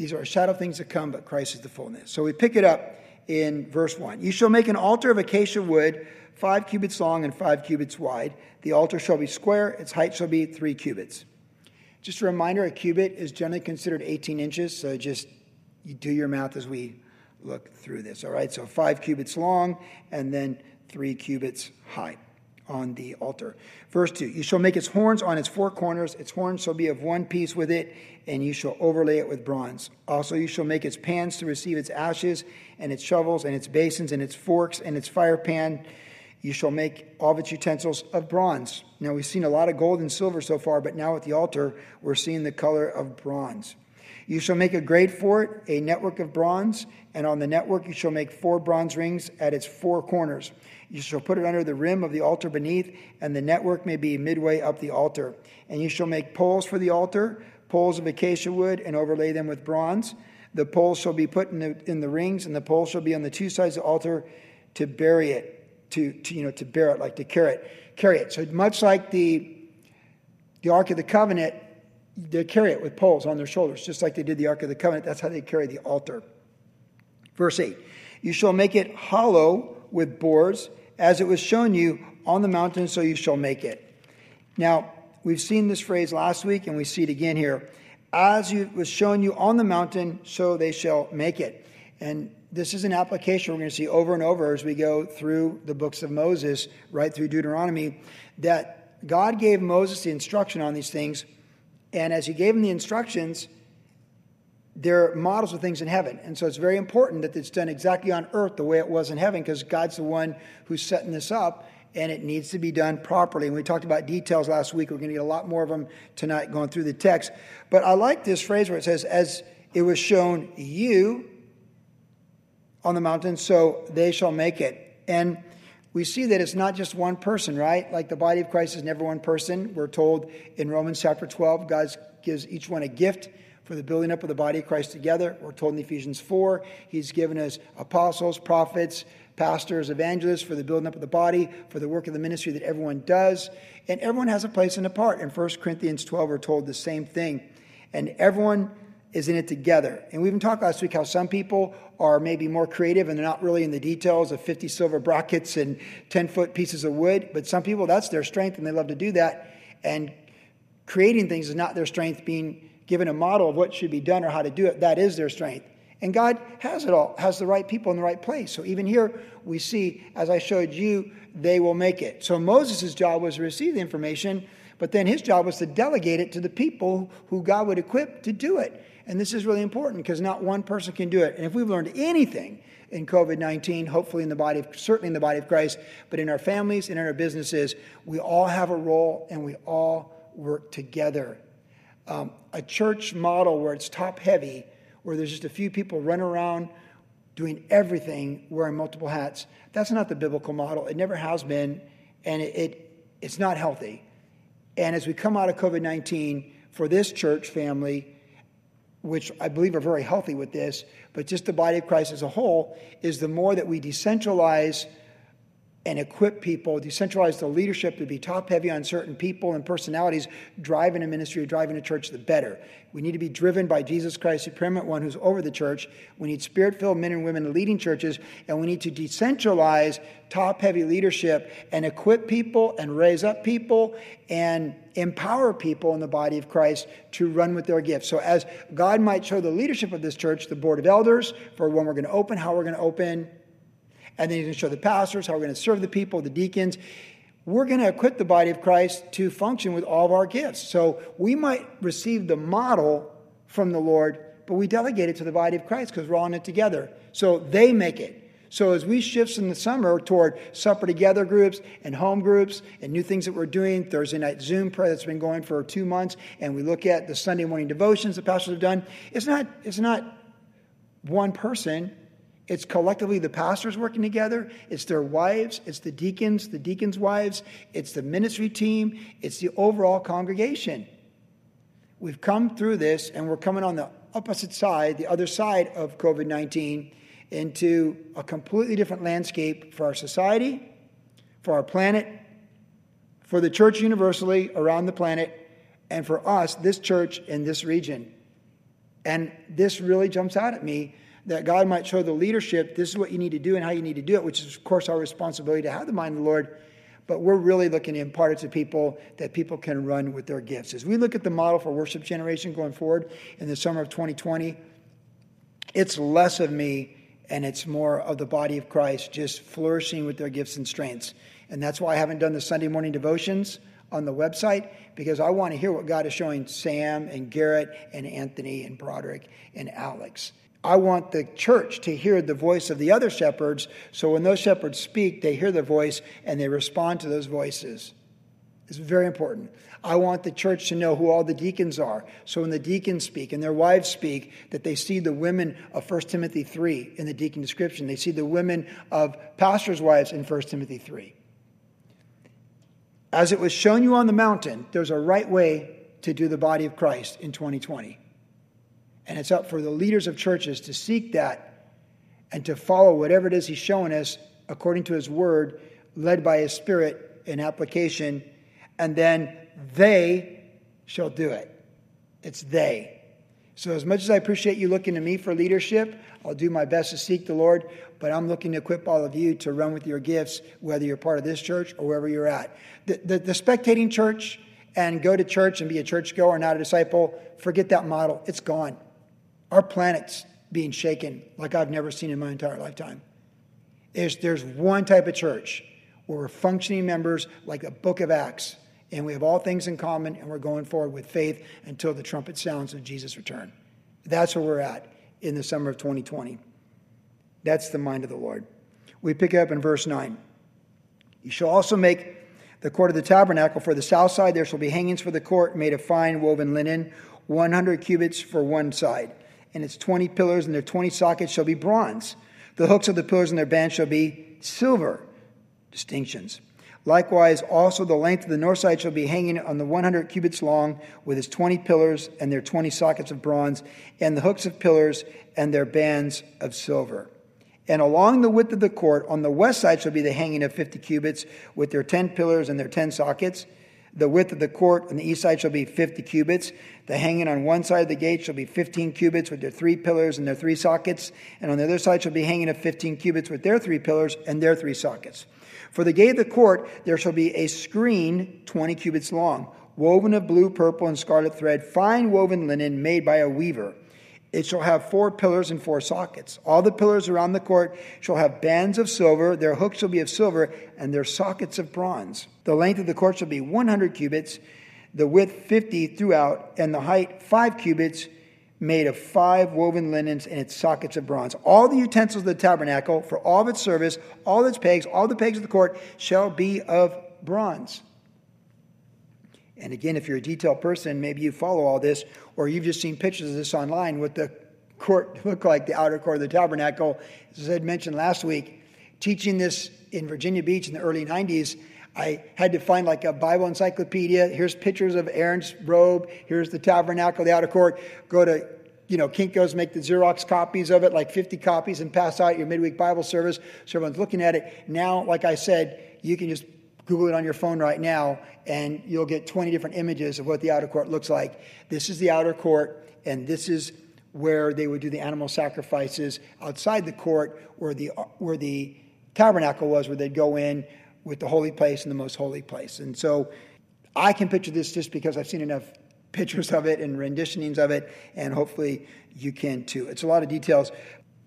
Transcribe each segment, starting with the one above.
These are a shadow of things to come, but Christ is the fullness. So we pick it up in verse 1. You shall make an altar of acacia wood, five cubits long and five cubits wide. The altar shall be square, its height shall be three cubits. Just a reminder a cubit is generally considered 18 inches, so just you do your math as we look through this. All right, so five cubits long and then three cubits high on the altar. Verse 2 You shall make its horns on its four corners, its horns shall be of one piece with it, and you shall overlay it with bronze. Also, you shall make its pans to receive its ashes, and its shovels, and its basins, and its forks, and its fire pan. You shall make all of its utensils of bronze. Now, we've seen a lot of gold and silver so far, but now at the altar, we're seeing the color of bronze. You shall make a grate for it, a network of bronze, and on the network you shall make four bronze rings at its four corners. You shall put it under the rim of the altar beneath, and the network may be midway up the altar. And you shall make poles for the altar, poles of acacia wood, and overlay them with bronze. The poles shall be put in the, in the rings, and the poles shall be on the two sides of the altar to bury it, to, to you know, to bear it, like to carry it. Carry it. So much like the the Ark of the Covenant, they carry it with poles on their shoulders, just like they did the Ark of the Covenant. That's how they carry the altar. Verse 8 You shall make it hollow with boards, as it was shown you on the mountain, so you shall make it. Now, we've seen this phrase last week, and we see it again here. As it was shown you on the mountain, so they shall make it. And this is an application we're going to see over and over as we go through the books of Moses, right through Deuteronomy, that God gave Moses the instruction on these things and as he gave them the instructions, they're models of things in heaven. And so it's very important that it's done exactly on earth the way it was in heaven because God's the one who's setting this up and it needs to be done properly. And we talked about details last week. We're going to get a lot more of them tonight going through the text. But I like this phrase where it says, as it was shown you on the mountain, so they shall make it. And we see that it's not just one person, right? Like the body of Christ is never one person. We're told in Romans chapter 12, God gives each one a gift for the building up of the body of Christ together. We're told in Ephesians 4, He's given us apostles, prophets, pastors, evangelists for the building up of the body, for the work of the ministry that everyone does. And everyone has a place and a part. In 1 Corinthians 12, we're told the same thing. And everyone is in it together. And we even talked last week how some people are maybe more creative and they're not really in the details of 50 silver brackets and 10 foot pieces of wood. But some people, that's their strength and they love to do that. And creating things is not their strength. Being given a model of what should be done or how to do it, that is their strength. And God has it all, has the right people in the right place. So even here, we see, as I showed you, they will make it. So Moses' job was to receive the information, but then his job was to delegate it to the people who God would equip to do it. And this is really important because not one person can do it. And if we've learned anything in COVID 19, hopefully in the body of, certainly in the body of Christ, but in our families and in our businesses, we all have a role and we all work together. Um, a church model where it's top heavy, where there's just a few people running around doing everything, wearing multiple hats, that's not the biblical model. It never has been, and it, it it's not healthy. And as we come out of COVID 19, for this church family, which I believe are very healthy with this, but just the body of Christ as a whole, is the more that we decentralize and equip people, decentralize the leadership to be top heavy on certain people and personalities driving a ministry, or driving a church, the better. We need to be driven by Jesus Christ, the preeminent one who's over the church. We need spirit filled men and women leading churches, and we need to decentralize top heavy leadership and equip people and raise up people and empower people in the body of Christ to run with their gifts. So, as God might show the leadership of this church, the board of elders, for when we're going to open, how we're going to open, and then he's going to show the pastors how we're going to serve the people, the deacons. We're going to equip the body of Christ to function with all of our gifts. So we might receive the model from the Lord, but we delegate it to the body of Christ because we're all in it together. So they make it. So as we shift in the summer toward supper together groups and home groups and new things that we're doing, Thursday night Zoom prayer that's been going for two months, and we look at the Sunday morning devotions the pastors have done, it's not, it's not one person it's collectively the pastors working together, it's their wives, it's the deacons, the deacons' wives, it's the ministry team, it's the overall congregation. We've come through this and we're coming on the opposite side, the other side of COVID 19, into a completely different landscape for our society, for our planet, for the church universally around the planet, and for us, this church in this region. And this really jumps out at me that God might show the leadership this is what you need to do and how you need to do it, which is, of course, our responsibility to have the mind of the Lord. But we're really looking to impart it to people that people can run with their gifts. As we look at the model for worship generation going forward in the summer of 2020, it's less of me and it's more of the body of Christ just flourishing with their gifts and strengths. And that's why I haven't done the Sunday morning devotions on the website because I want to hear what God is showing Sam and Garrett and Anthony and Broderick and Alex. I want the church to hear the voice of the other shepherds so when those shepherds speak, they hear the voice and they respond to those voices. It's very important. I want the church to know who all the deacons are. So when the deacons speak and their wives speak, that they see the women of 1 Timothy 3 in the deacon description. They see the women of pastors' wives in 1 Timothy 3. As it was shown you on the mountain, there's a right way to do the body of Christ in 2020. And it's up for the leaders of churches to seek that and to follow whatever it is he's showing us according to his word, led by his spirit in application, and then they shall do it. It's they. So, as much as I appreciate you looking to me for leadership, I'll do my best to seek the Lord, but I'm looking to equip all of you to run with your gifts, whether you're part of this church or wherever you're at. The, the, the spectating church and go to church and be a church goer, not a disciple, forget that model. It's gone. Our planet's being shaken like I've never seen in my entire lifetime. There's, there's one type of church where we're functioning members like the book of Acts, and we have all things in common, and we're going forward with faith until the trumpet sounds of Jesus' return. That's where we're at in the summer of 2020. That's the mind of the Lord. We pick up in verse 9. You shall also make the court of the tabernacle for the south side. There shall be hangings for the court made of fine woven linen, 100 cubits for one side. And its 20 pillars and their 20 sockets shall be bronze. The hooks of the pillars and their bands shall be silver. Distinctions. Likewise, also the length of the north side shall be hanging on the 100 cubits long, with its 20 pillars and their 20 sockets of bronze, and the hooks of pillars and their bands of silver. And along the width of the court, on the west side shall be the hanging of 50 cubits, with their 10 pillars and their 10 sockets. The width of the court on the east side shall be 50 cubits. The hanging on one side of the gate shall be 15 cubits with their three pillars and their three sockets. And on the other side shall be hanging of 15 cubits with their three pillars and their three sockets. For the gate of the court, there shall be a screen 20 cubits long, woven of blue, purple, and scarlet thread, fine woven linen made by a weaver. It shall have four pillars and four sockets. All the pillars around the court shall have bands of silver. Their hooks shall be of silver, and their sockets of bronze. The length of the court shall be 100 cubits, the width 50 throughout, and the height 5 cubits made of five woven linens and its sockets of bronze. All the utensils of the tabernacle, for all of its service, all its pegs, all the pegs of the court, shall be of bronze. And again, if you're a detailed person, maybe you follow all this, or you've just seen pictures of this online, what the court looked like, the outer court of the tabernacle. As I mentioned last week, teaching this in Virginia Beach in the early 90s, I had to find like a Bible encyclopedia. Here's pictures of Aaron's robe. Here's the tabernacle, the outer court. Go to, you know, Kinko's, make the Xerox copies of it, like 50 copies, and pass out your midweek Bible service so everyone's looking at it. Now, like I said, you can just Google it on your phone right now, and you'll get 20 different images of what the outer court looks like. This is the outer court, and this is where they would do the animal sacrifices outside the court, where the where the tabernacle was, where they'd go in with the holy place and the most holy place. And so I can picture this just because I've seen enough pictures of it and renditionings of it, and hopefully you can too. It's a lot of details.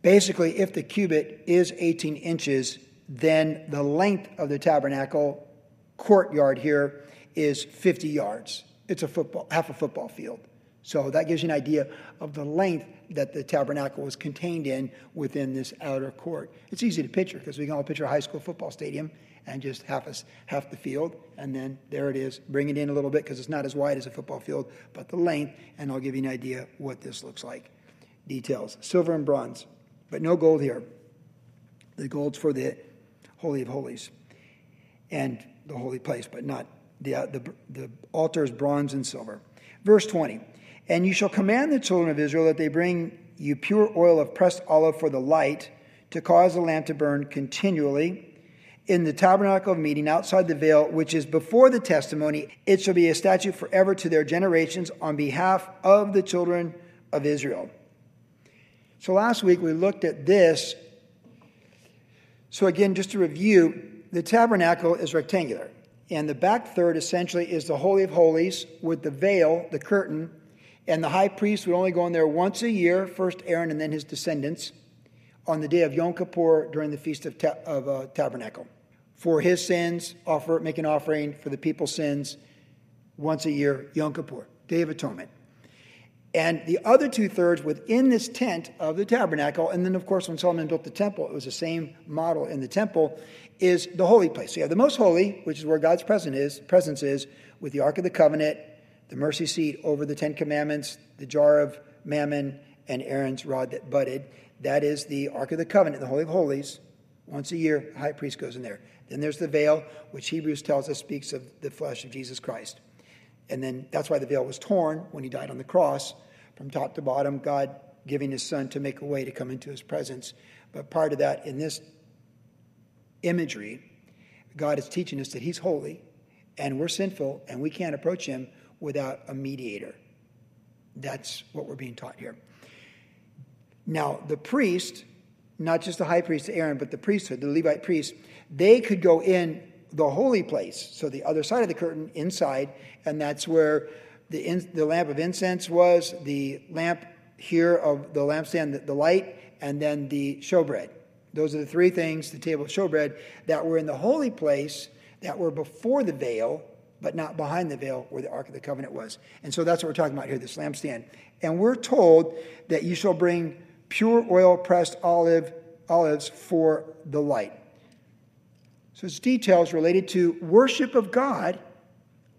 Basically, if the cubit is 18 inches, then the length of the tabernacle courtyard here is 50 yards. It's a football, half a football field. So that gives you an idea of the length that the tabernacle was contained in within this outer court. It's easy to picture because we can all picture a high school football stadium and just half, a, half the field, and then there it is. Bring it in a little bit because it's not as wide as a football field, but the length, and I'll give you an idea what this looks like. Details silver and bronze, but no gold here. The gold's for the Holy of Holies and the holy place, but not the, uh, the, the altar is bronze and silver. Verse 20 And you shall command the children of Israel that they bring you pure oil of pressed olive for the light to cause the lamp to burn continually in the tabernacle of meeting outside the veil, which is before the testimony. It shall be a statute forever to their generations on behalf of the children of Israel. So last week we looked at this. So, again, just to review, the tabernacle is rectangular, and the back third essentially is the Holy of Holies with the veil, the curtain, and the high priest would only go in there once a year, first Aaron and then his descendants, on the day of Yom Kippur during the Feast of, ta- of uh, Tabernacle. For his sins, offer, make an offering. For the people's sins, once a year, Yom Kippur, Day of Atonement. And the other two thirds within this tent of the tabernacle, and then of course when Solomon built the temple, it was the same model in the temple, is the holy place. So you have the most holy, which is where God's presence is, presence is, with the Ark of the Covenant, the mercy seat over the Ten Commandments, the jar of manna, and Aaron's rod that budded. That is the Ark of the Covenant, the Holy of Holies. Once a year, the high priest goes in there. Then there's the veil, which Hebrews tells us speaks of the flesh of Jesus Christ. And then that's why the veil was torn when he died on the cross from top to bottom, God giving his son to make a way to come into his presence. But part of that, in this imagery, God is teaching us that he's holy and we're sinful and we can't approach him without a mediator. That's what we're being taught here. Now, the priest, not just the high priest Aaron, but the priesthood, the Levite priest, they could go in the holy place, so the other side of the curtain inside, and that's where the, in, the lamp of incense was, the lamp here of the lampstand, the, the light, and then the showbread. Those are the three things, the table of showbread, that were in the holy place, that were before the veil, but not behind the veil where the Ark of the Covenant was. And so that's what we're talking about here, this lampstand. And we're told that you shall bring pure oil pressed olive, olives for the light. So it's details related to worship of God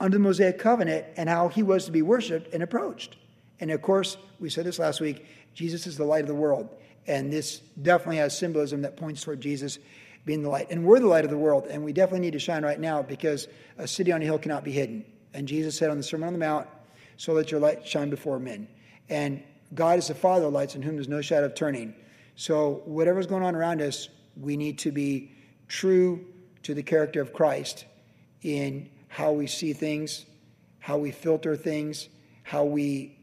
under the Mosaic covenant and how he was to be worshiped and approached. And of course, we said this last week Jesus is the light of the world. And this definitely has symbolism that points toward Jesus being the light. And we're the light of the world. And we definitely need to shine right now because a city on a hill cannot be hidden. And Jesus said on the Sermon on the Mount, So let your light shine before men. And God is the Father of lights in whom there's no shadow of turning. So whatever's going on around us, we need to be true to the character of Christ in how we see things, how we filter things, how we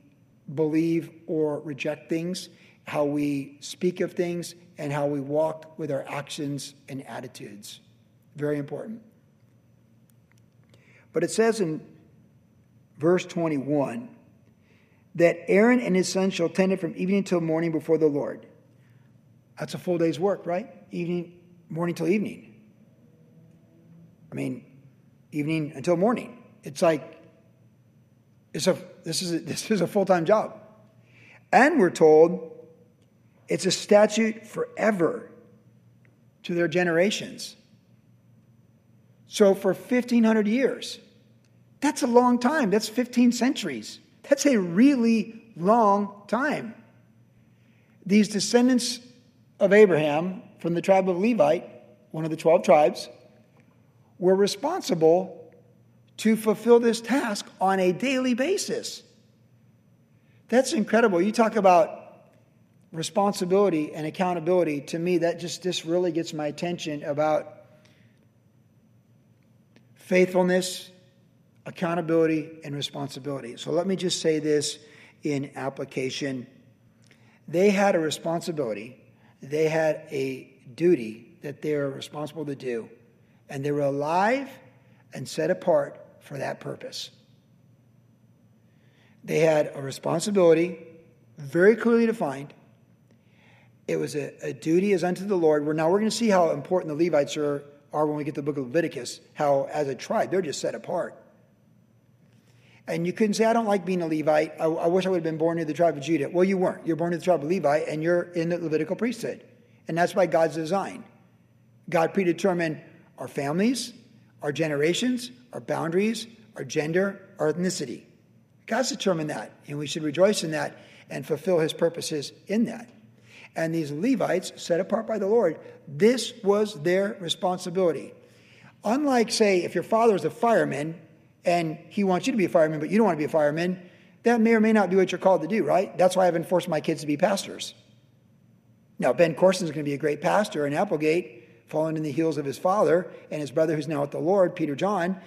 believe or reject things, how we speak of things, and how we walk with our actions and attitudes. Very important. But it says in verse 21 that Aaron and his sons shall tend it from evening till morning before the Lord. That's a full day's work, right? Evening, morning till evening. I mean, evening until morning. It's like it's a this is a, this is a full-time job. And we're told it's a statute forever to their generations. So for 1500 years, that's a long time. That's 15 centuries. That's a really long time. These descendants of Abraham from the tribe of Levite, one of the 12 tribes, were responsible to fulfill this task on a daily basis. That's incredible. You talk about responsibility and accountability. To me, that just this really gets my attention about faithfulness, accountability, and responsibility. So let me just say this in application. They had a responsibility, they had a duty that they are responsible to do and they were alive and set apart for that purpose. They had a responsibility very clearly defined. It was a, a duty as unto the Lord. We're, now we're going to see how important the Levites are, are when we get to the book of Leviticus, how as a tribe, they're just set apart. And you couldn't say, I don't like being a Levite. I, I wish I would have been born in the tribe of Judah. Well, you weren't. You're born in the tribe of Levi, and you're in the Levitical priesthood. And that's by God's design. God predetermined our families, our generations, our boundaries, our gender, our ethnicity. God's determined that, and we should rejoice in that and fulfill his purposes in that. And these Levites, set apart by the Lord, this was their responsibility. Unlike, say, if your father is a fireman and he wants you to be a fireman, but you don't want to be a fireman, that may or may not be what you're called to do, right? That's why I've enforced my kids to be pastors. Now, Ben Courson is going to be a great pastor in Applegate, following in the heels of his father and his brother who's now with the Lord, Peter John.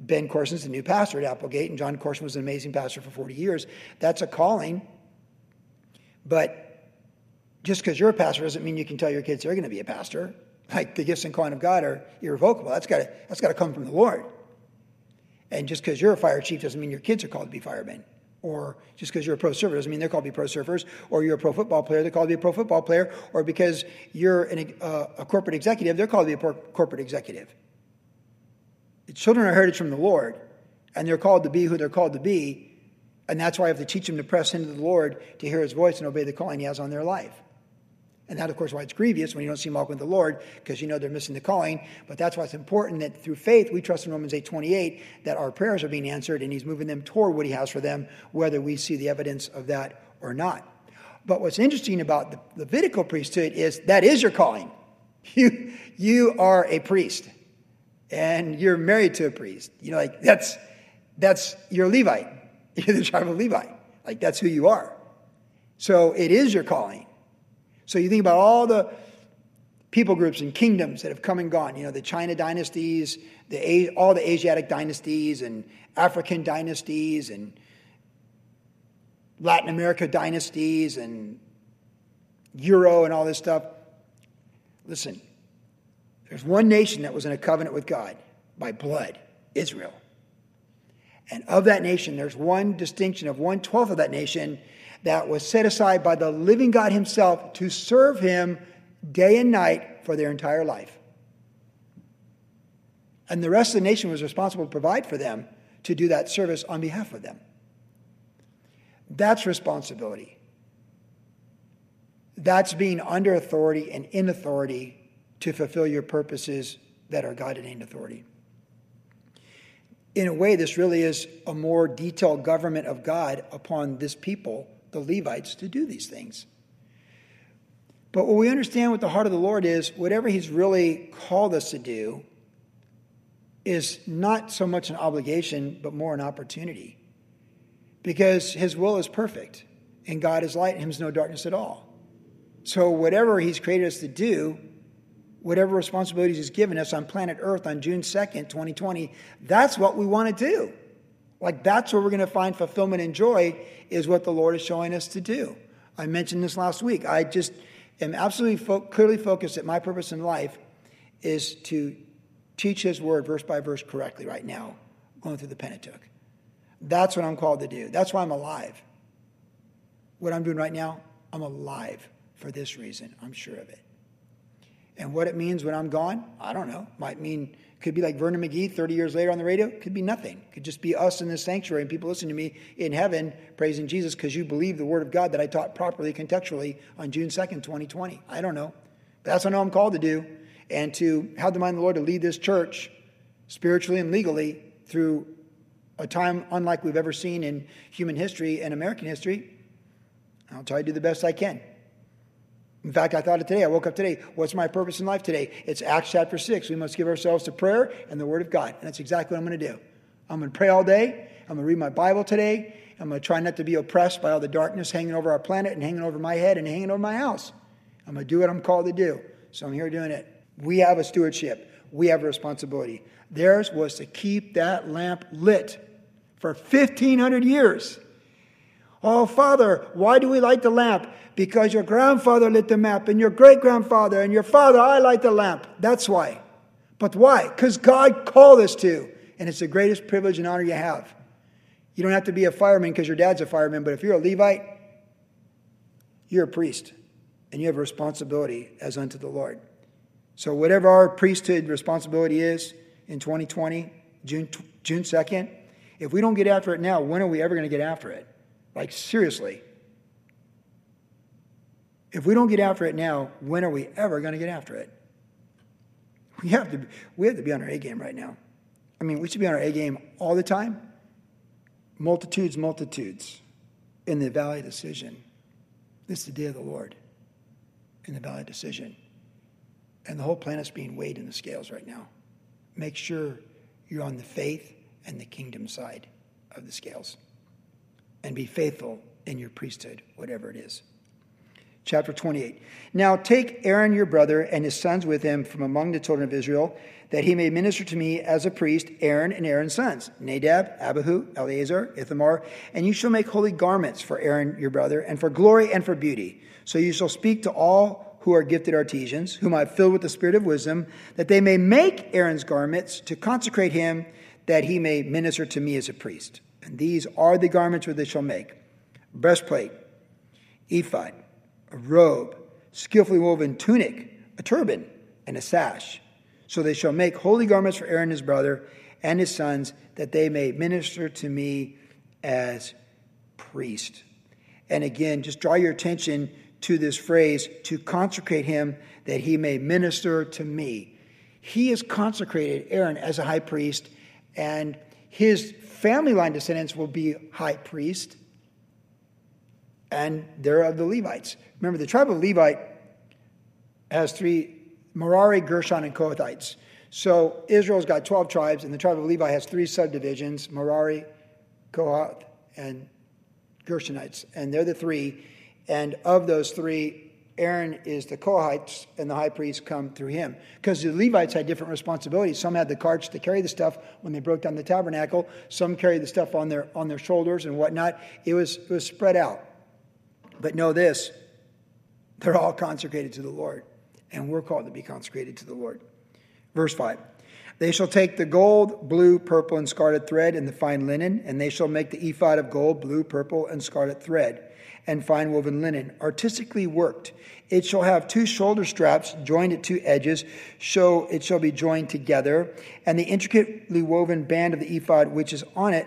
Ben Courson's the new pastor at Applegate, and Jon Courson was an amazing pastor for 40 years. That's a calling. But just because you're a pastor doesn't mean you can tell your kids they're going to be a pastor. Like the gifts and calling of God are irrevocable. That's got to that's to come from the Lord. And just because you're a fire chief doesn't mean your kids are called to be firemen. Or just because you're a pro surfer doesn't mean they're called to be pro surfers. Or you're a pro football player, they're called to be a pro football player. Or because you're an, uh, a corporate executive, they're called to be a corporate executive. The children are heritage from the Lord, and they're called to be who they're called to be. And that's why I have to teach them to press into the Lord to hear his voice and obey the calling he has on their life. And that, of course, why it's grievous when you don't see them walking with the Lord, because you know they're missing the calling. But that's why it's important that through faith, we trust in Romans 8 28 that our prayers are being answered and He's moving them toward what He has for them, whether we see the evidence of that or not. But what's interesting about the Levitical priesthood is that is your calling. You, you are a priest and you're married to a priest. You know, like that's that's you're a Levite. You're the tribe of Levi. Like that's who you are. So it is your calling. So you think about all the people groups and kingdoms that have come and gone. You know, the China dynasties, the all the Asiatic dynasties, and African dynasties, and Latin America dynasties, and Euro, and all this stuff. Listen, there's one nation that was in a covenant with God by blood Israel. And of that nation, there's one distinction of one twelfth of that nation that was set aside by the living God Himself to serve Him day and night for their entire life. And the rest of the nation was responsible to provide for them to do that service on behalf of them. That's responsibility. That's being under authority and in authority to fulfill your purposes that are God ordained authority. In a way, this really is a more detailed government of God upon this people, the Levites, to do these things. But what we understand with the heart of the Lord is whatever He's really called us to do is not so much an obligation, but more an opportunity. Because His will is perfect, and God is light, and Him is no darkness at all. So, whatever He's created us to do, whatever responsibilities He's given us on planet Earth on June 2nd, 2020, that's what we want to do. Like, that's where we're going to find fulfillment and joy, is what the Lord is showing us to do. I mentioned this last week. I just am absolutely fo- clearly focused that my purpose in life is to teach His word verse by verse correctly right now, going through the Pentateuch. That's what I'm called to do. That's why I'm alive. What I'm doing right now, I'm alive for this reason. I'm sure of it. And what it means when I'm gone, I don't know. Might mean, could be like Vernon McGee 30 years later on the radio. Could be nothing. Could just be us in this sanctuary and people listening to me in heaven praising Jesus because you believe the word of God that I taught properly, contextually on June 2nd, 2020. I don't know. But that's what I know I'm called to do and to have the mind of the Lord to lead this church spiritually and legally through a time unlike we've ever seen in human history and American history. I'll try to do the best I can. In fact, I thought of today. I woke up today. What's my purpose in life today? It's Acts chapter 6. We must give ourselves to prayer and the Word of God. And that's exactly what I'm going to do. I'm going to pray all day. I'm going to read my Bible today. I'm going to try not to be oppressed by all the darkness hanging over our planet and hanging over my head and hanging over my house. I'm going to do what I'm called to do. So I'm here doing it. We have a stewardship, we have a responsibility. Theirs was to keep that lamp lit for 1,500 years. Oh, Father, why do we light the lamp? Because your grandfather lit the lamp, and your great grandfather, and your father, I light the lamp. That's why. But why? Because God called us to, and it's the greatest privilege and honor you have. You don't have to be a fireman because your dad's a fireman, but if you're a Levite, you're a priest, and you have a responsibility as unto the Lord. So, whatever our priesthood responsibility is in 2020, June, June 2nd, if we don't get after it now, when are we ever going to get after it? Like, seriously. If we don't get after it now, when are we ever going to get after it? We have to, we have to be on our A game right now. I mean, we should be on our A game all the time. Multitudes, multitudes in the valley decision. This is the day of the Lord in the valley decision. And the whole planet's being weighed in the scales right now. Make sure you're on the faith and the kingdom side of the scales and be faithful in your priesthood, whatever it is. Chapter 28. Now take Aaron your brother and his sons with him from among the children of Israel, that he may minister to me as a priest, Aaron and Aaron's sons, Nadab, Abihu, Eleazar, Ithamar, and you shall make holy garments for Aaron your brother, and for glory and for beauty. So you shall speak to all who are gifted artisans, whom I have filled with the spirit of wisdom, that they may make Aaron's garments to consecrate him, that he may minister to me as a priest. And these are the garments which they shall make breastplate, ephod, a robe, skillfully woven tunic, a turban, and a sash. So they shall make holy garments for Aaron his brother and his sons, that they may minister to me as priest. And again, just draw your attention to this phrase to consecrate him that he may minister to me. He has consecrated Aaron as a high priest, and his family line descendants will be high priest, and they're of the Levites. Remember, the tribe of Levite has three Merari, Gershon, and Kohathites. So Israel's got 12 tribes, and the tribe of Levi has three subdivisions Merari, Kohath, and Gershonites. And they're the three. And of those three, Aaron is the Kohites, and the high priest come through him. Because the Levites had different responsibilities. Some had the carts to carry the stuff when they broke down the tabernacle. Some carried the stuff on their on their shoulders and whatnot. It was it was spread out. But know this: they're all consecrated to the Lord, and we're called to be consecrated to the Lord. Verse five. They shall take the gold, blue, purple, and scarlet thread and the fine linen, and they shall make the ephod of gold, blue, purple, and scarlet thread and fine woven linen, artistically worked. It shall have two shoulder straps joined at two edges, so it shall be joined together, and the intricately woven band of the ephod which is on it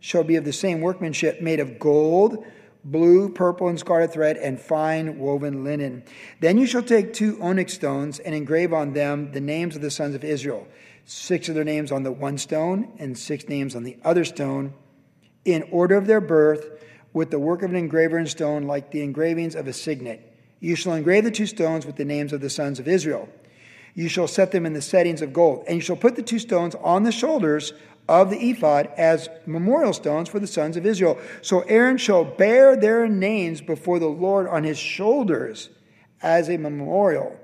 shall be of the same workmanship, made of gold, blue, purple, and scarlet thread, and fine woven linen. Then you shall take two onyx stones and engrave on them the names of the sons of Israel, six of their names on the one stone, and six names on the other stone, in order of their birth with the work of an engraver in stone, like the engravings of a signet. You shall engrave the two stones with the names of the sons of Israel. You shall set them in the settings of gold, and you shall put the two stones on the shoulders of the ephod as memorial stones for the sons of Israel. So Aaron shall bear their names before the Lord on his shoulders as a memorial.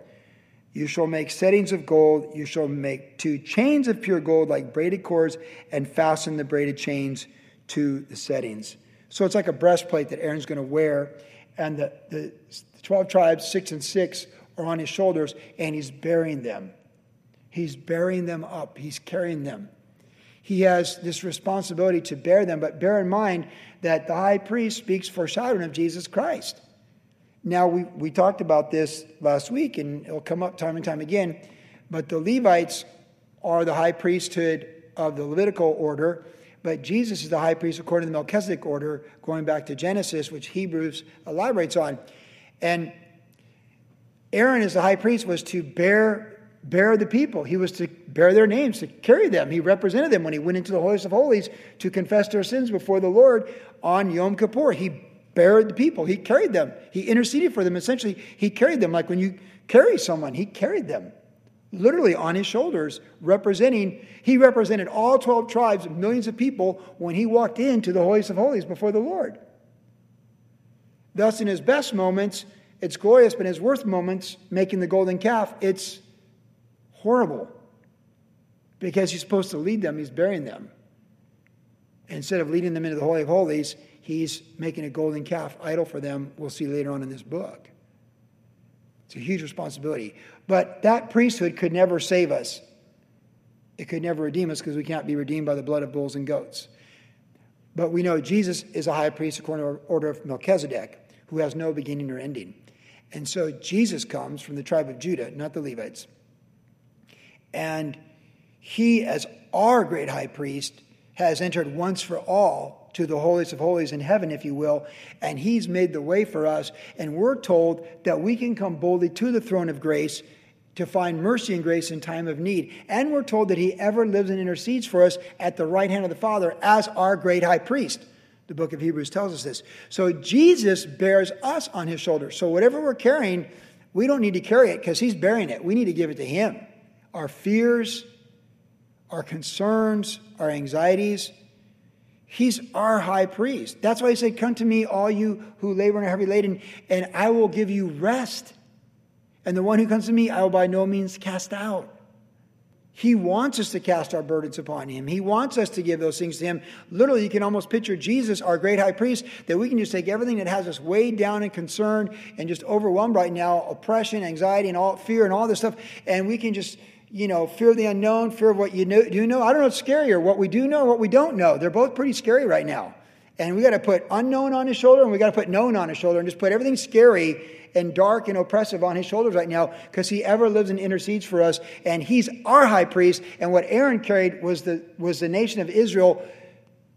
You shall make settings of gold. You shall make two chains of pure gold like braided cords and fasten the braided chains to the settings. So it's like a breastplate that Aaron's going to wear, and the, the 12 tribes, six and six, are on his shoulders, and he's bearing them. He's bearing them up, he's carrying them. He has this responsibility to bear them, but bear in mind that the high priest speaks foreshadowing of Jesus Christ. Now, we, we talked about this last week, and it'll come up time and time again, but the Levites are the high priesthood of the Levitical order, but Jesus is the high priest according to the Melchizedek order, going back to Genesis, which Hebrews elaborates on. And Aaron, as the high priest, was to bear, bear the people. He was to bear their names, to carry them. He represented them when he went into the holiest of holies to confess their sins before the Lord on Yom Kippur. He bared the people. He carried them. He interceded for them. Essentially, he carried them like when you carry someone, he carried them literally on his shoulders, representing, he represented all 12 tribes of millions of people when he walked into the holiest of holies before the Lord. Thus, in his best moments, it's glorious, but in his worst moments, making the golden calf, it's horrible. Because he's supposed to lead them, he's burying them. Instead of leading them into the Holy of Holies, he's making a golden calf idol for them. We'll see later on in this book. It's a huge responsibility. But that priesthood could never save us. It could never redeem us because we can't be redeemed by the blood of bulls and goats. But we know Jesus is a high priest according to the order of Melchizedek, who has no beginning or ending. And so Jesus comes from the tribe of Judah, not the Levites. And he, as our great high priest, has entered once for all to the holiest of holies in heaven, if you will, and He's made the way for us. And we're told that we can come boldly to the throne of grace to find mercy and grace in time of need. And we're told that He ever lives and intercedes for us at the right hand of the Father as our great high priest. The book of Hebrews tells us this. So Jesus bears us on His shoulders. So whatever we're carrying, we don't need to carry it because He's bearing it. We need to give it to Him. Our fears, our concerns, our anxieties, He's our high priest. That's why he said, Come to me, all you who labor and are heavy laden, and I will give you rest. And the one who comes to me, I will by no means cast out. He wants us to cast our burdens upon him. He wants us to give those things to him. Literally, you can almost picture Jesus, our great high priest, that we can just take everything that has us weighed down and concerned and just overwhelmed right now oppression, anxiety, and all fear and all this stuff and we can just you know, fear the unknown, fear of what you know, do know. I don't know what's scarier, what we do know, what we don't know. They're both pretty scary right now. And we got to put unknown on his shoulder and we got to put known on his shoulder and just put everything scary and dark and oppressive on his shoulders right now because he ever lives and intercedes for us. And he's our high priest. And what Aaron carried was the, was the nation of Israel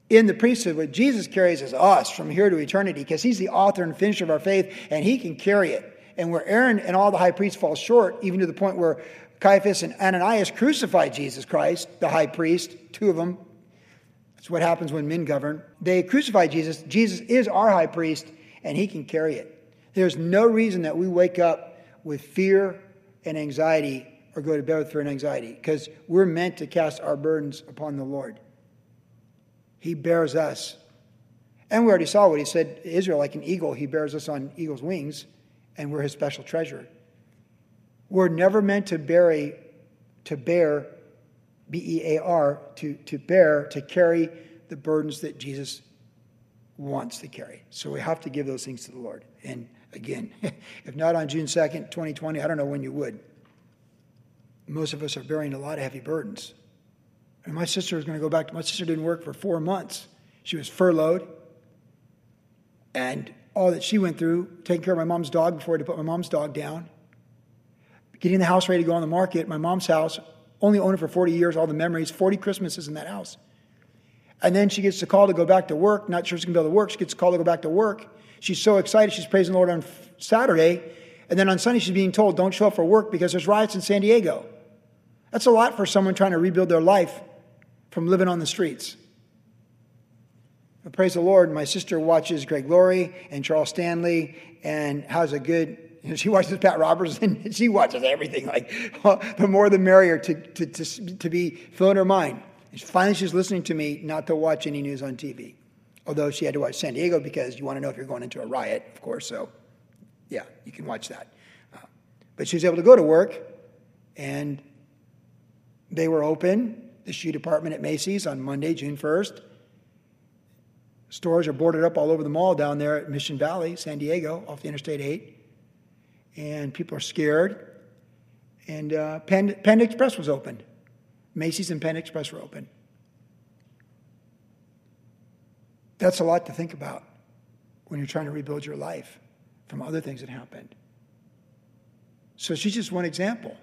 in the priesthood. What Jesus carries is us from here to eternity because he's the author and finisher of our faith and he can carry it. And where Aaron and all the high priests fall short, even to the point where Caiaphas and Ananias crucified Jesus Christ, the high priest, two of them. That's what happens when men govern. They crucified Jesus. Jesus is our high priest, and he can carry it. There's no reason that we wake up with fear and anxiety or go to bed with fear and anxiety because we're meant to cast our burdens upon the Lord. He bears us. And we already saw what he said Israel, like an eagle, he bears us on eagle's wings, and we're his special treasure. We're never meant to bury, to bear, B E A R, to, to bear, to carry the burdens that Jesus wants to carry. So we have to give those things to the Lord. And again, if not on June 2nd, 2020, I don't know when you would. Most of us are bearing a lot of heavy burdens. And my sister was going to go back. To, my sister didn't work for four months. She was furloughed. And all that she went through, taking care of my mom's dog before I had to put my mom's dog down, getting the house ready to go on the market, my mom's house, only owned it for 40 years, all the memories, 40 Christmases in that house. And then she gets the call to go back to work, not sure she's going to be able to work. She gets the call to go back to work. She's so excited, she's praising the Lord on Saturday. And then on Sunday, she's being told, don't show up for work because there's riots in San Diego. That's a lot for someone trying to rebuild their life from living on the streets. But praise the Lord, my sister watches Greg Laurie and Charles Stanley and has a good she watches Pat Roberts and she watches everything. Like, the more the merrier to, to, to, to be filling her mind. And finally, she's listening to me not to watch any news on TV. Although she had to watch San Diego because you want to know if you're going into a riot, of course. So, yeah, you can watch that. Uh, but she was able to go to work, and they were open, the shoe department at Macy's on Monday, June 1st. Stores are boarded up all over the mall down there at Mission Valley, San Diego, off the Interstate 8 and people are scared. And uh, Panda Express was open. Macy's and Panda Express were open. That's a lot to think about when you're trying to rebuild your life from other things that happened. So she's just one example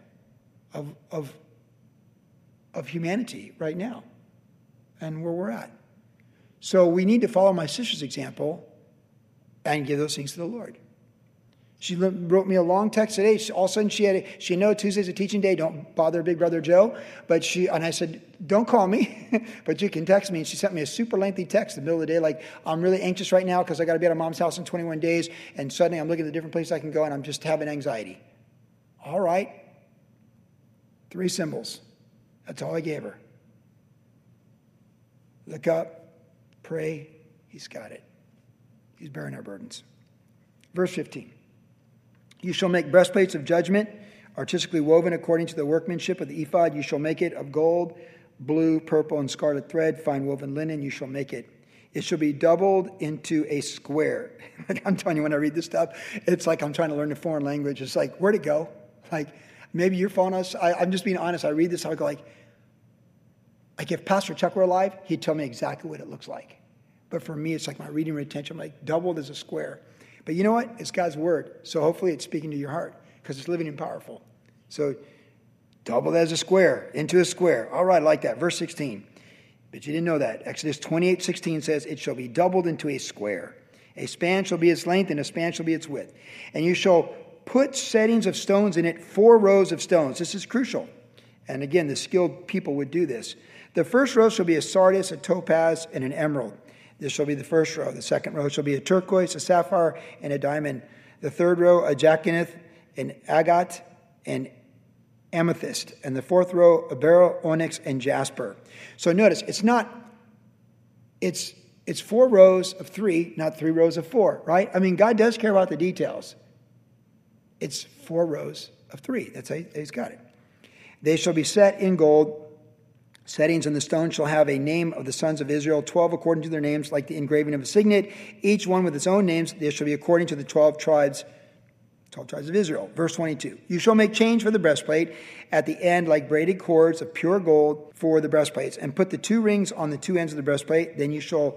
of, of, of humanity right now and where we're at. So we need to follow my sister's example and give those things to the Lord. She wrote me a long text today. All of a sudden, she had a, she know Tuesday's a teaching day. Don't bother Big Brother Joe. But she and I said, don't call me, but you can text me. And she sent me a super lengthy text in the middle of the day, like I'm really anxious right now because I got to be at a mom's house in 21 days, and suddenly I'm looking at the different places I can go, and I'm just having anxiety. All right, three symbols. That's all I gave her. Look up, pray. He's got it. He's bearing our burdens. Verse 15. You shall make breastplates of judgment, artistically woven according to the workmanship of the ephod. You shall make it of gold, blue, purple, and scarlet thread, fine woven linen. You shall make it. It shall be doubled into a square. I'm telling you, when I read this stuff, it's like I'm trying to learn a foreign language. It's like, where'd it go? Like, maybe you're following us. I, am just being honest. I read this, I go like, like if Pastor Chuck were alive, he'd tell me exactly what it looks like. But for me, it's like my reading retention. I'm like, doubled as a square. But you know what? It's God's word. So hopefully it's speaking to your heart because it's living and powerful. So double as a square, into a square. All right, I like that. Verse 16. But you didn't know that. Exodus 28 16 says, It shall be doubled into a square. A span shall be its length, and a span shall be its width. And you shall put settings of stones in it, four rows of stones. This is crucial. And again, the skilled people would do this. The first row shall be a sardius, a topaz, and an emerald. This shall be the first row. The second row shall be a turquoise, a sapphire, and a diamond. The third row, a jacinth, an agate, and amethyst. And the fourth row, a beryl, onyx, and jasper. So notice, it's not, it's It's four rows of three, not three rows of four, right? I mean, God does care about the details. It's four rows of three. That's how he's got it. They shall be set in gold. Settings on the stone shall have a name of the sons of Israel, 12 according to their names, like the engraving of a signet, each one with its own names. They shall be according to the 12 tribes 12 tribes of Israel. Verse 22. You shall make chains for the breastplate at the end, like braided cords of pure gold for the breastplates, and put the two rings on the two ends of the breastplate. Then you shall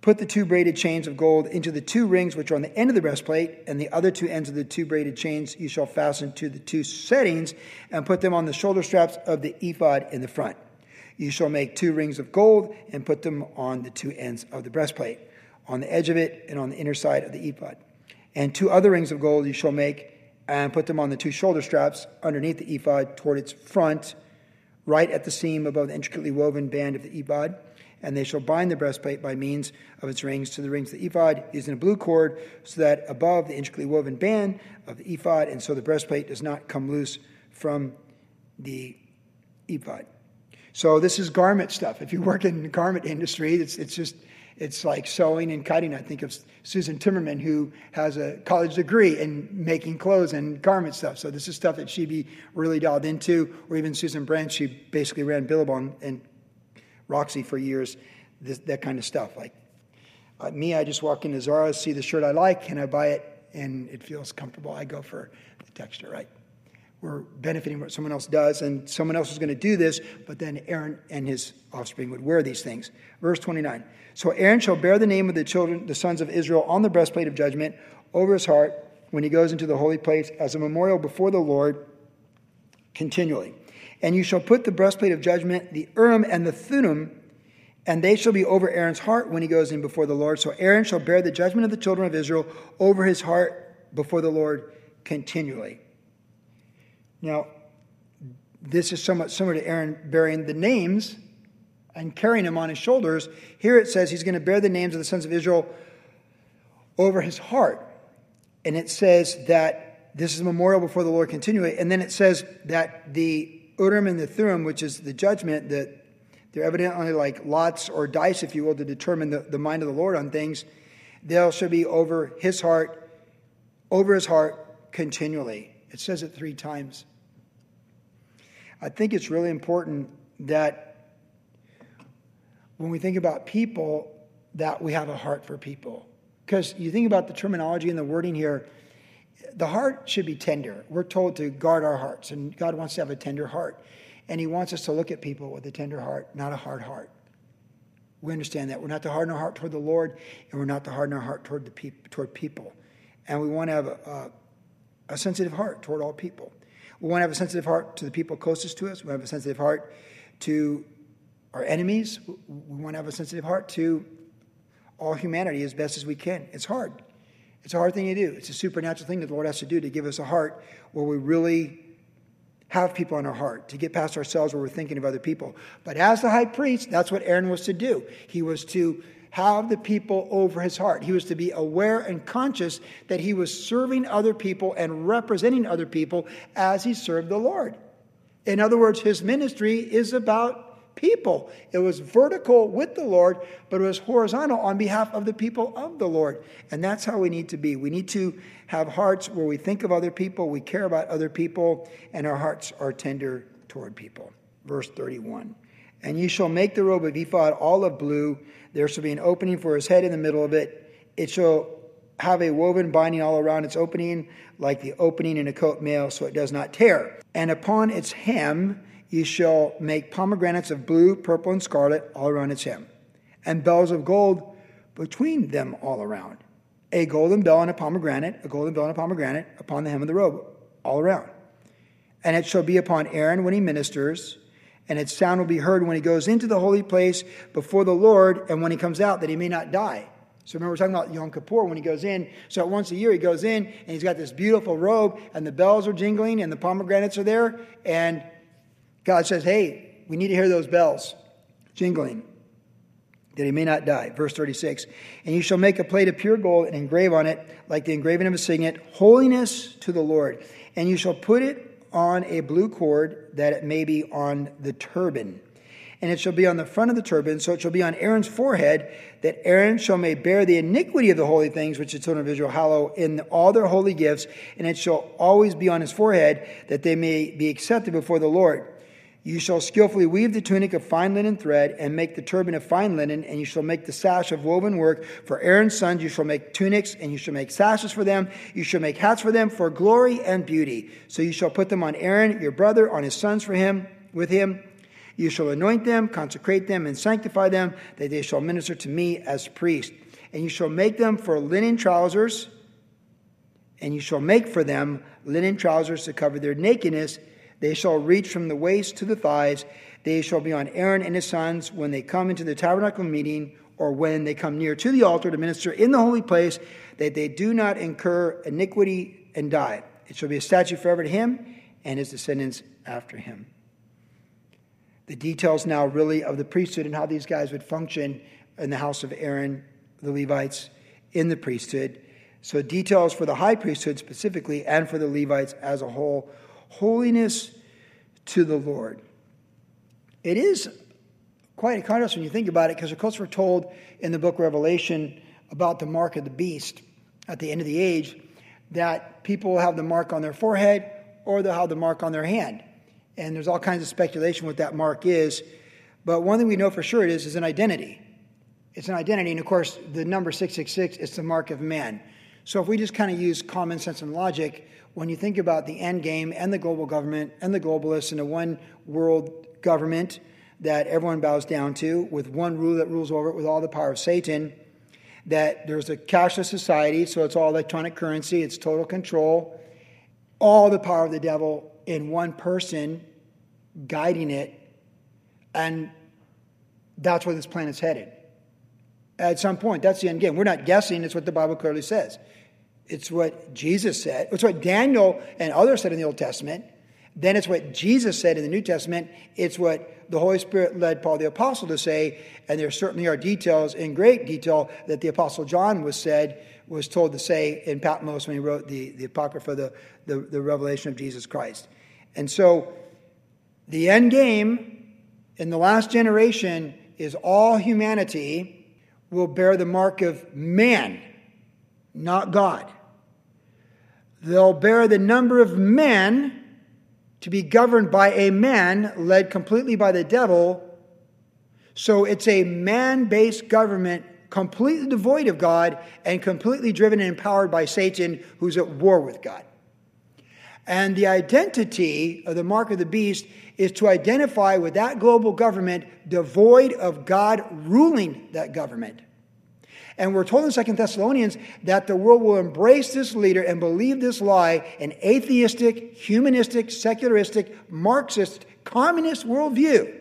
put the two braided chains of gold into the two rings which are on the end of the breastplate, and the other two ends of the two braided chains you shall fasten to the two settings, and put them on the shoulder straps of the ephod in the front. You shall make two rings of gold and put them on the two ends of the breastplate, on the edge of it and on the inner side of the ephod. And two other rings of gold you shall make and put them on the two shoulder straps underneath the ephod toward its front, right at the seam above the intricately woven band of the ephod. And they shall bind the breastplate by means of its rings to the rings of the ephod, using a blue cord, so that above the intricately woven band of the ephod, and so the breastplate does not come loose from the ephod. So this is garment stuff. If you work in the garment industry, it's, it's just it's like sewing and cutting. I think of Susan Timmerman, who has a college degree in making clothes and garment stuff. So this is stuff that she'd be really dialed into. Or even Susan Brandt, she basically ran Billabong and Roxy for years, this, that kind of stuff. Like uh, me, I just walk into Zara, see the shirt I like, and I buy it, and it feels comfortable. I go for the texture, right? We're benefiting what someone else does, and someone else is going to do this, but then Aaron and his offspring would wear these things. Verse 29. So Aaron shall bear the name of the children, the sons of Israel, on the breastplate of judgment over his heart when he goes into the holy place as a memorial before the Lord continually. And you shall put the breastplate of judgment, the Urim and the Thummim, and they shall be over Aaron's heart when he goes in before the Lord. So Aaron shall bear the judgment of the children of Israel over his heart before the Lord continually. Now, this is somewhat similar to Aaron bearing the names and carrying them on his shoulders. Here it says he's going to bear the names of the sons of Israel over his heart. And it says that this is a memorial before the Lord continually. And then it says that the Urim and the Thummim, which is the judgment, that they're evidently like lots or dice, if you will, to determine the, the mind of the Lord on things. they'll shall be over his heart, over his heart continually. It says it three times. I think it's really important that when we think about people, that we have a heart for people. Because you think about the terminology and the wording here, the heart should be tender. We're told to guard our hearts, and God wants to have a tender heart. And He wants us to look at people with a tender heart, not a hard heart. We understand that. We're not to harden our heart toward the Lord, and we're not to harden our heart toward, the peop- toward people. And we want to have a, a, a sensitive heart toward all people. We want to have a sensitive heart to the people closest to us. We want to have a sensitive heart to our enemies. We want to have a sensitive heart to all humanity as best as we can. It's hard. It's a hard thing to do. It's a supernatural thing that the Lord has to do to give us a heart where we really have people in our heart, to get past ourselves where we're thinking of other people. But as the high priest, that's what Aaron was to do. He was to have the people over his heart. He was to be aware and conscious that he was serving other people and representing other people as he served the Lord. In other words, his ministry is about people. It was vertical with the Lord, but it was horizontal on behalf of the people of the Lord. And that's how we need to be. We need to have hearts where we think of other people, we care about other people, and our hearts are tender toward people. Verse 31. And you shall make the robe of ephod all of blue. There shall be an opening for his head in the middle of it. It shall have a woven binding all around its opening, like the opening in a coat mail, so it does not tear. And upon its hem, you shall make pomegranates of blue, purple, and scarlet all around its hem, and bells of gold between them all around. A golden bell and a pomegranate, a golden bell and a pomegranate upon the hem of the robe, all around. And it shall be upon Aaron when he ministers, and its sound will be heard when he goes into the holy place before the Lord, and when he comes out, that he may not die. So remember, we're talking about Yom Kippur when he goes in. So once a year, he goes in, and he's got this beautiful robe, and the bells are jingling, and the pomegranates are there, and God says, hey, we need to hear those bells jingling, that he may not die. Verse 36 And you shall make a plate of pure gold and engrave on it, like the engraving of a signet, holiness to the Lord. And you shall put it on a blue cord, that it may be on the turban. and it shall be on the front of the turban, so it shall be on Aaron's forehead, that Aaron shall may bear the iniquity of the holy things which the children of Israel hallow in all their holy gifts, and it shall always be on his forehead, that they may be accepted before the Lord. You shall skillfully weave the tunic of fine linen thread, and make the turban of fine linen, and you shall make the sash of woven work. For Aaron's sons you shall make tunics, and you shall make sashes for them. You shall make hats for them for glory and beauty. So you shall put them on Aaron, your brother, on his sons for him, with him. You shall anoint them, consecrate them, and sanctify them, that they shall minister to me as priests. And you shall make them for linen trousers, and you shall make for them linen trousers to cover their nakedness they shall reach from the waist to the thighs. They shall be on Aaron and his sons when they come into the tabernacle meeting or when they come near to the altar to minister in the holy place, that they do not incur iniquity and die. It shall be a statute forever to him and his descendants after him. The details now, really, of the priesthood and how these guys would function in the house of Aaron, the Levites, in the priesthood. So, details for the high priesthood specifically and for the Levites as a whole holiness to the Lord. It is quite a contrast when you think about it, because of course we're told in the book Revelation about the mark of the beast at the end of the age that people will have the mark on their forehead or they'll have the mark on their hand. And there's all kinds of speculation what that mark is. But one thing we know for sure it is is an identity. It's an identity. And of course, the number 666 is the mark of man. So if we just kind of use common sense and logic, when you think about the end game and the global government and the globalists and a one world government that everyone bows down to, with one rule that rules over it, with all the power of Satan, that there's a cashless society, so it's all electronic currency, it's total control, all the power of the devil in one person guiding it, and that's where this planet's headed. At some point, that's the end game. We're not guessing, it's what the Bible clearly says. It's what Jesus said. It's what Daniel and others said in the Old Testament. Then it's what Jesus said in the New Testament. It's what the Holy Spirit led Paul the Apostle to say. And there certainly are details in great detail that the Apostle John was said, was told to say in Patmos when he wrote the, the Apocrypha, the, the, the revelation of Jesus Christ. And so the end game in the last generation is all humanity will bear the mark of man not God. They'll bear the number of men to be governed by a man led completely by the devil. So it's a man based government completely devoid of God and completely driven and empowered by Satan, who's at war with God. And the identity of the mark of the beast is to identify with that global government devoid of God ruling that government. And we're told in Second Thessalonians that the world will embrace this leader and believe this lie, an atheistic, humanistic, secularistic, Marxist, communist worldview.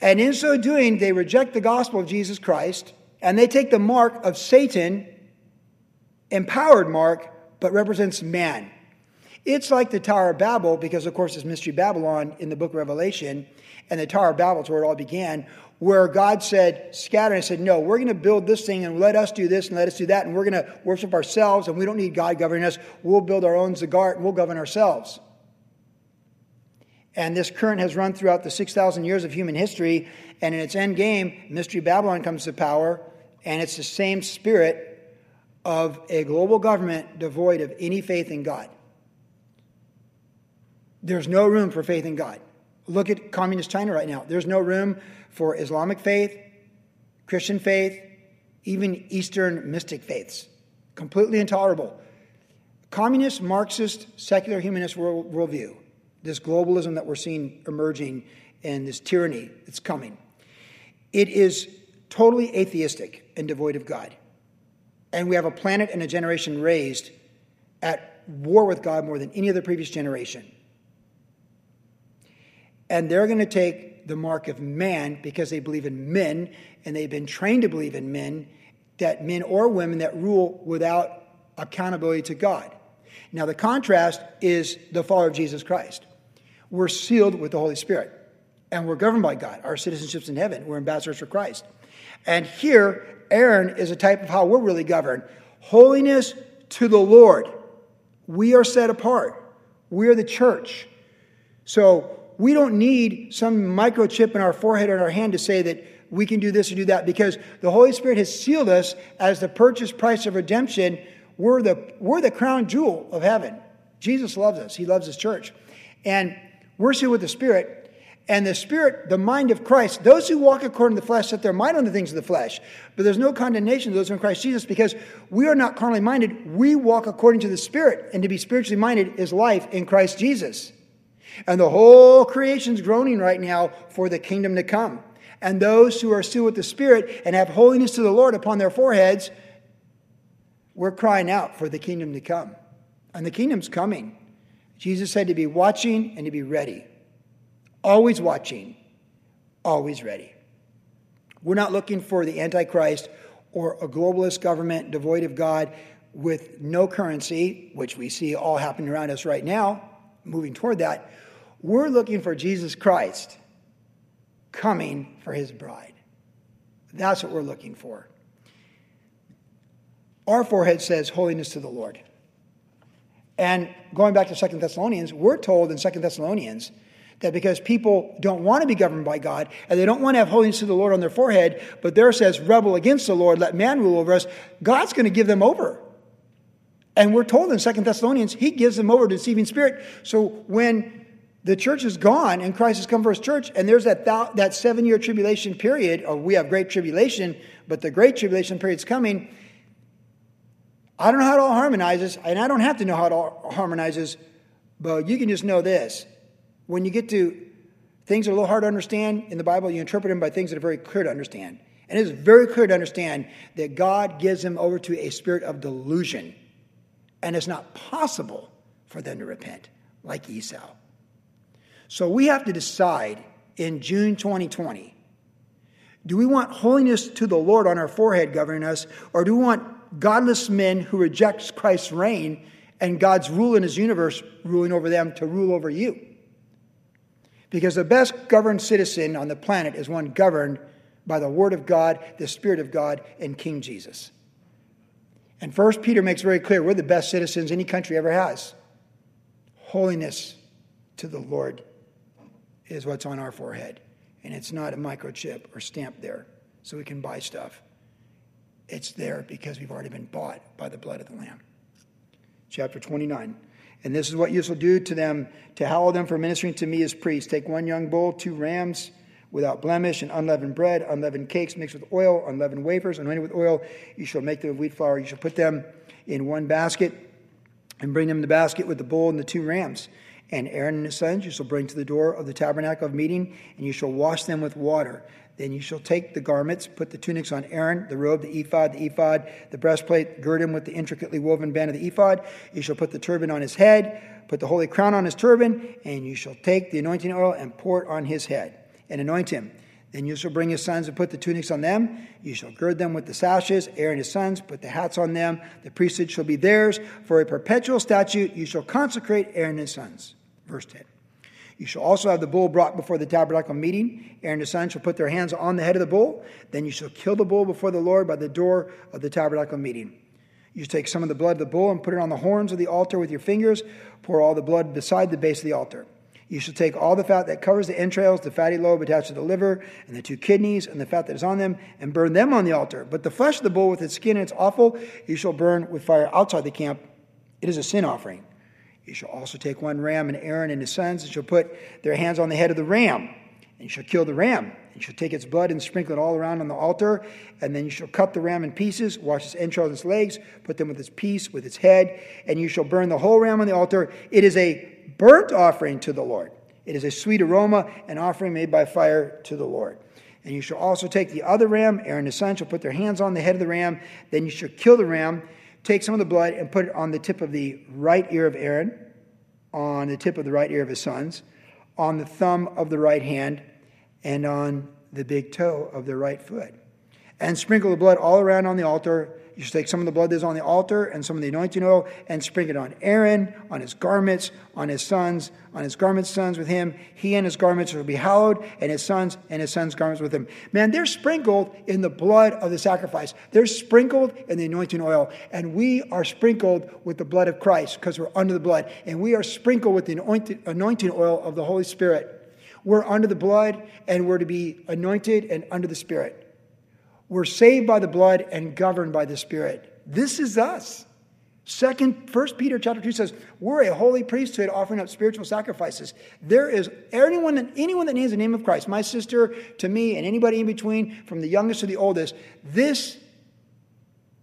And in so doing, they reject the gospel of Jesus Christ and they take the mark of Satan, empowered mark, but represents man. It's like the Tower of Babel, because of course it's Mystery Babylon in the book of Revelation, and the Tower of Babel is where it all began, where God said, scatter, and said, no, we're going to build this thing and let us do this and let us do that, and we're going to worship ourselves, and we don't need God governing us. We'll build our own ziggurat and we'll govern ourselves. And this current has run throughout the 6,000 years of human history, and in its end game, Mystery Babylon comes to power, and it's the same spirit of a global government devoid of any faith in God. There's no room for faith in God. Look at communist China right now. There's no room for Islamic faith, Christian faith, even Eastern mystic faiths. Completely intolerable. Communist, Marxist, secular humanist world, worldview, this globalism that we're seeing emerging and this tyranny that's coming, it is totally atheistic and devoid of God. And we have a planet and a generation raised at war with God more than any other previous generation. And they're going to take the mark of man because they believe in men and they've been trained to believe in men, that men or women that rule without accountability to God. Now, the contrast is the follower of Jesus Christ. We're sealed with the Holy Spirit and we're governed by God. Our citizenship's in heaven. We're ambassadors for Christ. And here, Aaron is a type of how we're really governed holiness to the Lord. We are set apart. We are the church. So we don't need some microchip in our forehead or in our hand to say that we can do this or do that because the Holy Spirit has sealed us as the purchase price of redemption. We're the, we're the crown jewel of heaven. Jesus loves us, He loves His church. And we're sealed with the Spirit. And the Spirit, the mind of Christ, those who walk according to the flesh set their mind on the things of the flesh. But there's no condemnation to those who are in Christ Jesus because we are not carnally minded. We walk according to the Spirit. And to be spiritually minded is life in Christ Jesus. And the whole creation's groaning right now for the kingdom to come. And those who are sealed with the Spirit and have holiness to the Lord upon their foreheads, we're crying out for the kingdom to come. And the kingdom's coming. Jesus said to be watching and to be ready always watching, always ready. We're not looking for the Antichrist or a globalist government devoid of God with no currency, which we see all happening around us right now, moving toward that. We're looking for Jesus Christ coming for his bride. That's what we're looking for. Our forehead says holiness to the Lord. And going back to Second Thessalonians, we're told in Second Thessalonians that because people don't want to be governed by God and they don't want to have holiness to the Lord on their forehead, but there says, rebel against the Lord, let man rule over us, God's going to give them over. And we're told in Second Thessalonians, he gives them over to deceiving spirit. So when the church is gone and Christ has come for his church, and there's that, that seven year tribulation period, or we have great tribulation, but the great tribulation period's coming. I don't know how it all harmonizes, and I don't have to know how it all harmonizes, but you can just know this when you get to things that are a little hard to understand in the Bible, you interpret them by things that are very clear to understand. And it is very clear to understand that God gives them over to a spirit of delusion. And it's not possible for them to repent like Esau. So we have to decide in June 2020 do we want holiness to the Lord on our forehead governing us, or do we want godless men who reject Christ's reign and God's rule in his universe ruling over them to rule over you? Because the best governed citizen on the planet is one governed by the Word of God, the Spirit of God, and King Jesus. And First Peter makes very clear we're the best citizens any country ever has. Holiness to the Lord is what's on our forehead. And it's not a microchip or stamp there so we can buy stuff. It's there because we've already been bought by the blood of the Lamb. Chapter 29. And this is what you shall do to them to hallow them for ministering to me as priests. Take one young bull, two rams without blemish, and unleavened bread, unleavened cakes mixed with oil, unleavened wafers, anointed with oil. You shall make them of wheat flour. You shall put them in one basket and bring them in the basket with the bull and the two rams. And Aaron and his sons you shall bring to the door of the tabernacle of meeting, and you shall wash them with water. Then you shall take the garments, put the tunics on Aaron, the robe, the ephod, the ephod, the breastplate, gird him with the intricately woven band of the ephod. You shall put the turban on his head, put the holy crown on his turban, and you shall take the anointing oil and pour it on his head, and anoint him. Then you shall bring his sons and put the tunics on them. You shall gird them with the sashes. Aaron and his sons put the hats on them. The priesthood shall be theirs. For a perpetual statute, you shall consecrate Aaron and his sons. Verse 10. You shall also have the bull brought before the tabernacle meeting. Aaron and his sons shall put their hands on the head of the bull. Then you shall kill the bull before the Lord by the door of the tabernacle meeting. You shall take some of the blood of the bull and put it on the horns of the altar with your fingers. Pour all the blood beside the base of the altar. You shall take all the fat that covers the entrails, the fatty lobe attached to the liver, and the two kidneys, and the fat that is on them, and burn them on the altar. But the flesh of the bull with its skin and its offal, you shall burn with fire outside the camp. It is a sin offering. You shall also take one ram, and Aaron and his sons, and shall put their hands on the head of the ram, and you shall kill the ram. And you shall take its blood and sprinkle it all around on the altar, and then you shall cut the ram in pieces, wash its entrails and its legs, put them with its piece, with its head, and you shall burn the whole ram on the altar. It is a burnt offering to the Lord. It is a sweet aroma, an offering made by fire to the Lord. And you shall also take the other ram, Aaron and his son shall put their hands on the head of the ram, then you shall kill the ram Take some of the blood and put it on the tip of the right ear of Aaron, on the tip of the right ear of his sons, on the thumb of the right hand, and on the big toe of the right foot. And sprinkle the blood all around on the altar you should take some of the blood that's on the altar and some of the anointing oil and sprinkle it on Aaron, on his garments, on his sons, on his garments' sons with him. He and his garments will be hallowed, and his sons and his sons' garments with him. Man, they're sprinkled in the blood of the sacrifice. They're sprinkled in the anointing oil. And we are sprinkled with the blood of Christ because we're under the blood. And we are sprinkled with the anointing oil of the Holy Spirit We're under the blood and we're to be anointed and under the Spirit. We're saved by the blood and governed by the Spirit. This is us. Second, First Peter chapter two says we're a holy priesthood offering up spiritual sacrifices. There is anyone that anyone that names the name of Christ, my sister to me, and anybody in between, from the youngest to the oldest. This,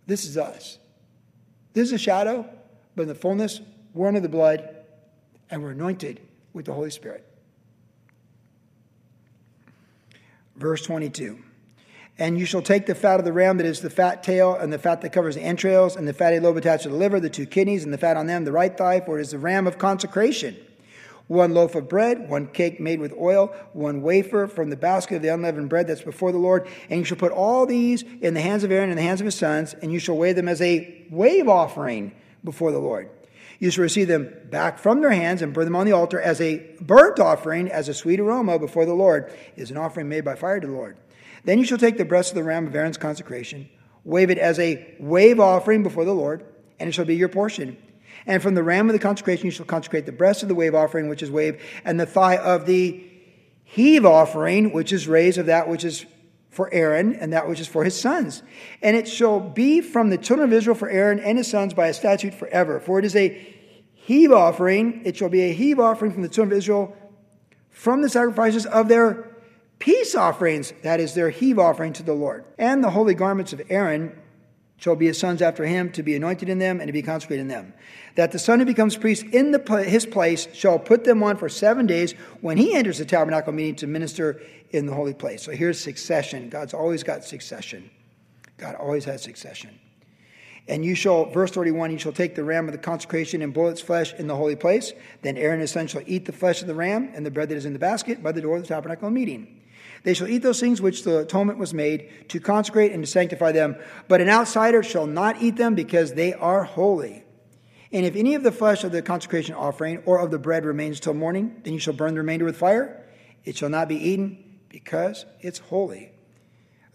this is us. This is a shadow, but in the fullness, we're under the blood, and we're anointed with the Holy Spirit. Verse twenty-two. And you shall take the fat of the ram that is the fat tail, and the fat that covers the entrails, and the fatty lobe attached to the liver, the two kidneys, and the fat on them, the right thigh, for it is the ram of consecration. One loaf of bread, one cake made with oil, one wafer from the basket of the unleavened bread that's before the Lord. And you shall put all these in the hands of Aaron and the hands of his sons, and you shall weigh them as a wave offering before the Lord. You shall receive them back from their hands and burn them on the altar as a burnt offering, as a sweet aroma before the Lord, it is an offering made by fire to the Lord. Then you shall take the breast of the ram of Aaron's consecration, wave it as a wave offering before the Lord, and it shall be your portion. And from the ram of the consecration you shall consecrate the breast of the wave offering, which is wave, and the thigh of the heave offering, which is raised of that which is for Aaron, and that which is for his sons. And it shall be from the children of Israel for Aaron and his sons by a statute forever. For it is a heave offering, it shall be a heave offering from the children of Israel from the sacrifices of their peace offerings, that is their heave offering to the Lord. And the holy garments of Aaron shall be his sons after him, to be anointed in them and to be consecrated in them. That the son who becomes priest in the, his place shall put them on for seven days when he enters the tabernacle meeting to minister in the holy place. So here's succession. God's always got succession. God always has succession. And you shall, verse 31, you shall take the ram of the consecration and boil its flesh in the holy place. Then Aaron and his son shall eat the flesh of the ram and the bread that is in the basket by the door of the tabernacle meeting. They shall eat those things which the atonement was made to consecrate and to sanctify them. But an outsider shall not eat them because they are holy. And if any of the flesh of the consecration offering or of the bread remains till morning, then you shall burn the remainder with fire. It shall not be eaten because it's holy.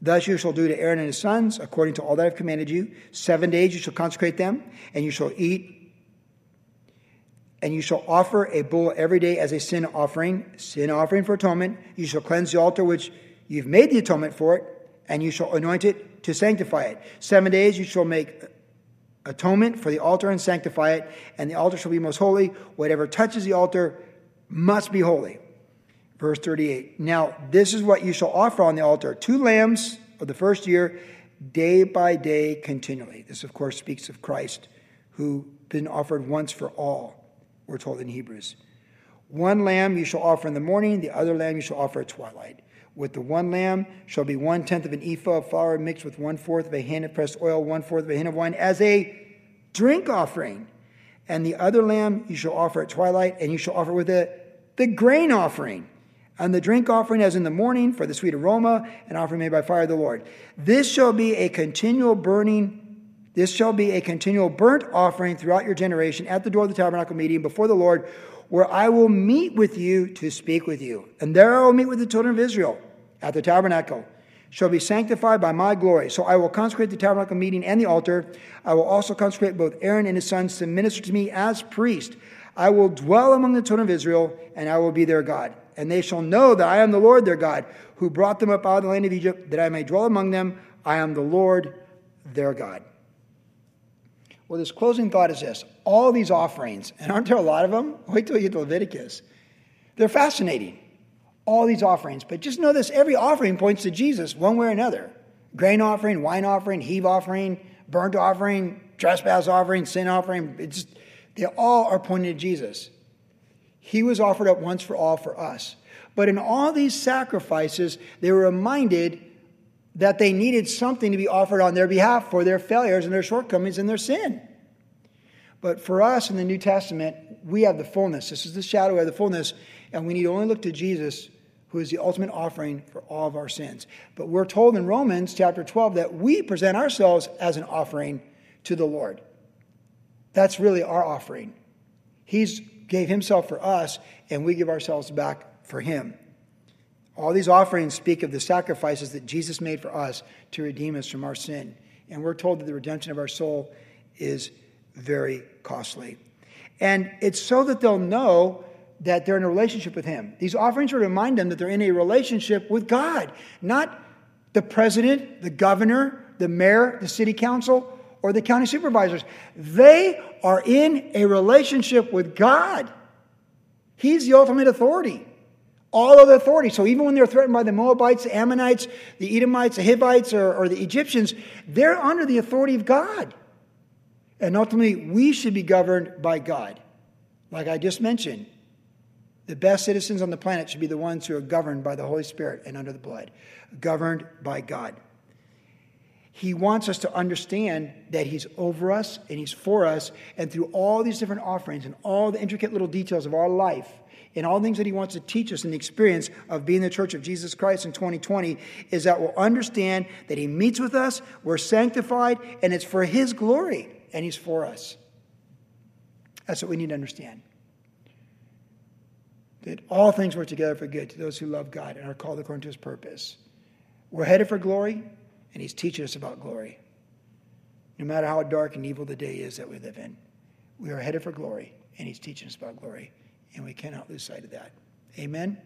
Thus you shall do to Aaron and his sons, according to all that I've commanded you. Seven days you shall consecrate them, and you shall eat and you shall offer a bull every day as a sin offering, sin offering for atonement. You shall cleanse the altar which you've made the atonement for it, and you shall anoint it to sanctify it. Seven days you shall make atonement for the altar and sanctify it, and the altar shall be most holy. Whatever touches the altar must be holy. Verse 38. Now, this is what you shall offer on the altar two lambs of the first year, day by day, continually. This, of course, speaks of Christ, who been offered once for all we're told in Hebrews. One lamb you shall offer in the morning, the other lamb you shall offer at twilight. With the one lamb shall be one tenth of an ephah of flour mixed with one fourth of a hin of pressed oil, one fourth of a hin of wine, as a drink offering. And the other lamb you shall offer at twilight, and you shall offer with it the grain offering. And the drink offering as in the morning for the sweet aroma, an offering made by fire of the Lord. This shall be a continual burning this shall be a continual burnt offering throughout your generation at the door of the tabernacle meeting before the Lord, where I will meet with you to speak with you. And there I will meet with the children of Israel at the tabernacle. Shall be sanctified by my glory. So I will consecrate the tabernacle meeting and the altar. I will also consecrate both Aaron and his sons to minister to me as priest. I will dwell among the children of Israel, and I will be their God. And they shall know that I am the Lord their God, who brought them up out of the land of Egypt, that I may dwell among them. I am the Lord their God. Well, this closing thought is this all these offerings, and aren't there a lot of them? Wait till you get to Leviticus. They're fascinating. All these offerings. But just know this every offering points to Jesus one way or another grain offering, wine offering, heave offering, burnt offering, trespass offering, sin offering. It's, they all are pointing to Jesus. He was offered up once for all for us. But in all these sacrifices, they were reminded that they needed something to be offered on their behalf for their failures and their shortcomings and their sin. But for us in the New Testament, we have the fullness. This is the shadow of the fullness, and we need only look to Jesus, who is the ultimate offering for all of our sins. But we're told in Romans chapter 12 that we present ourselves as an offering to the Lord. That's really our offering. He's gave himself for us, and we give ourselves back for him. All these offerings speak of the sacrifices that Jesus made for us to redeem us from our sin. And we're told that the redemption of our soul is very costly. And it's so that they'll know that they're in a relationship with Him. These offerings are to remind them that they're in a relationship with God, not the president, the governor, the mayor, the city council, or the county supervisors. They are in a relationship with God. He's the ultimate authority. All other authority. So even when they're threatened by the Moabites, the Ammonites, the Edomites, the Hivites, or, or the Egyptians, they're under the authority of God. And ultimately, we should be governed by God. Like I just mentioned, the best citizens on the planet should be the ones who are governed by the Holy Spirit and under the blood, governed by God. He wants us to understand that He's over us and He's for us, and through all these different offerings and all the intricate little details of our life, and all things that He wants to teach us in the experience of being the church of Jesus Christ in 2020, is that we'll understand that He meets with us, we're sanctified, and it's for His glory, and He's for us. That's what we need to understand. That all things work together for good to those who love God and are called according to His purpose. We're headed for glory and He's teaching us about glory. No matter how dark and evil the day is that we live in, we are headed for glory, and He's teaching us about glory, and we cannot lose sight of that. Amen.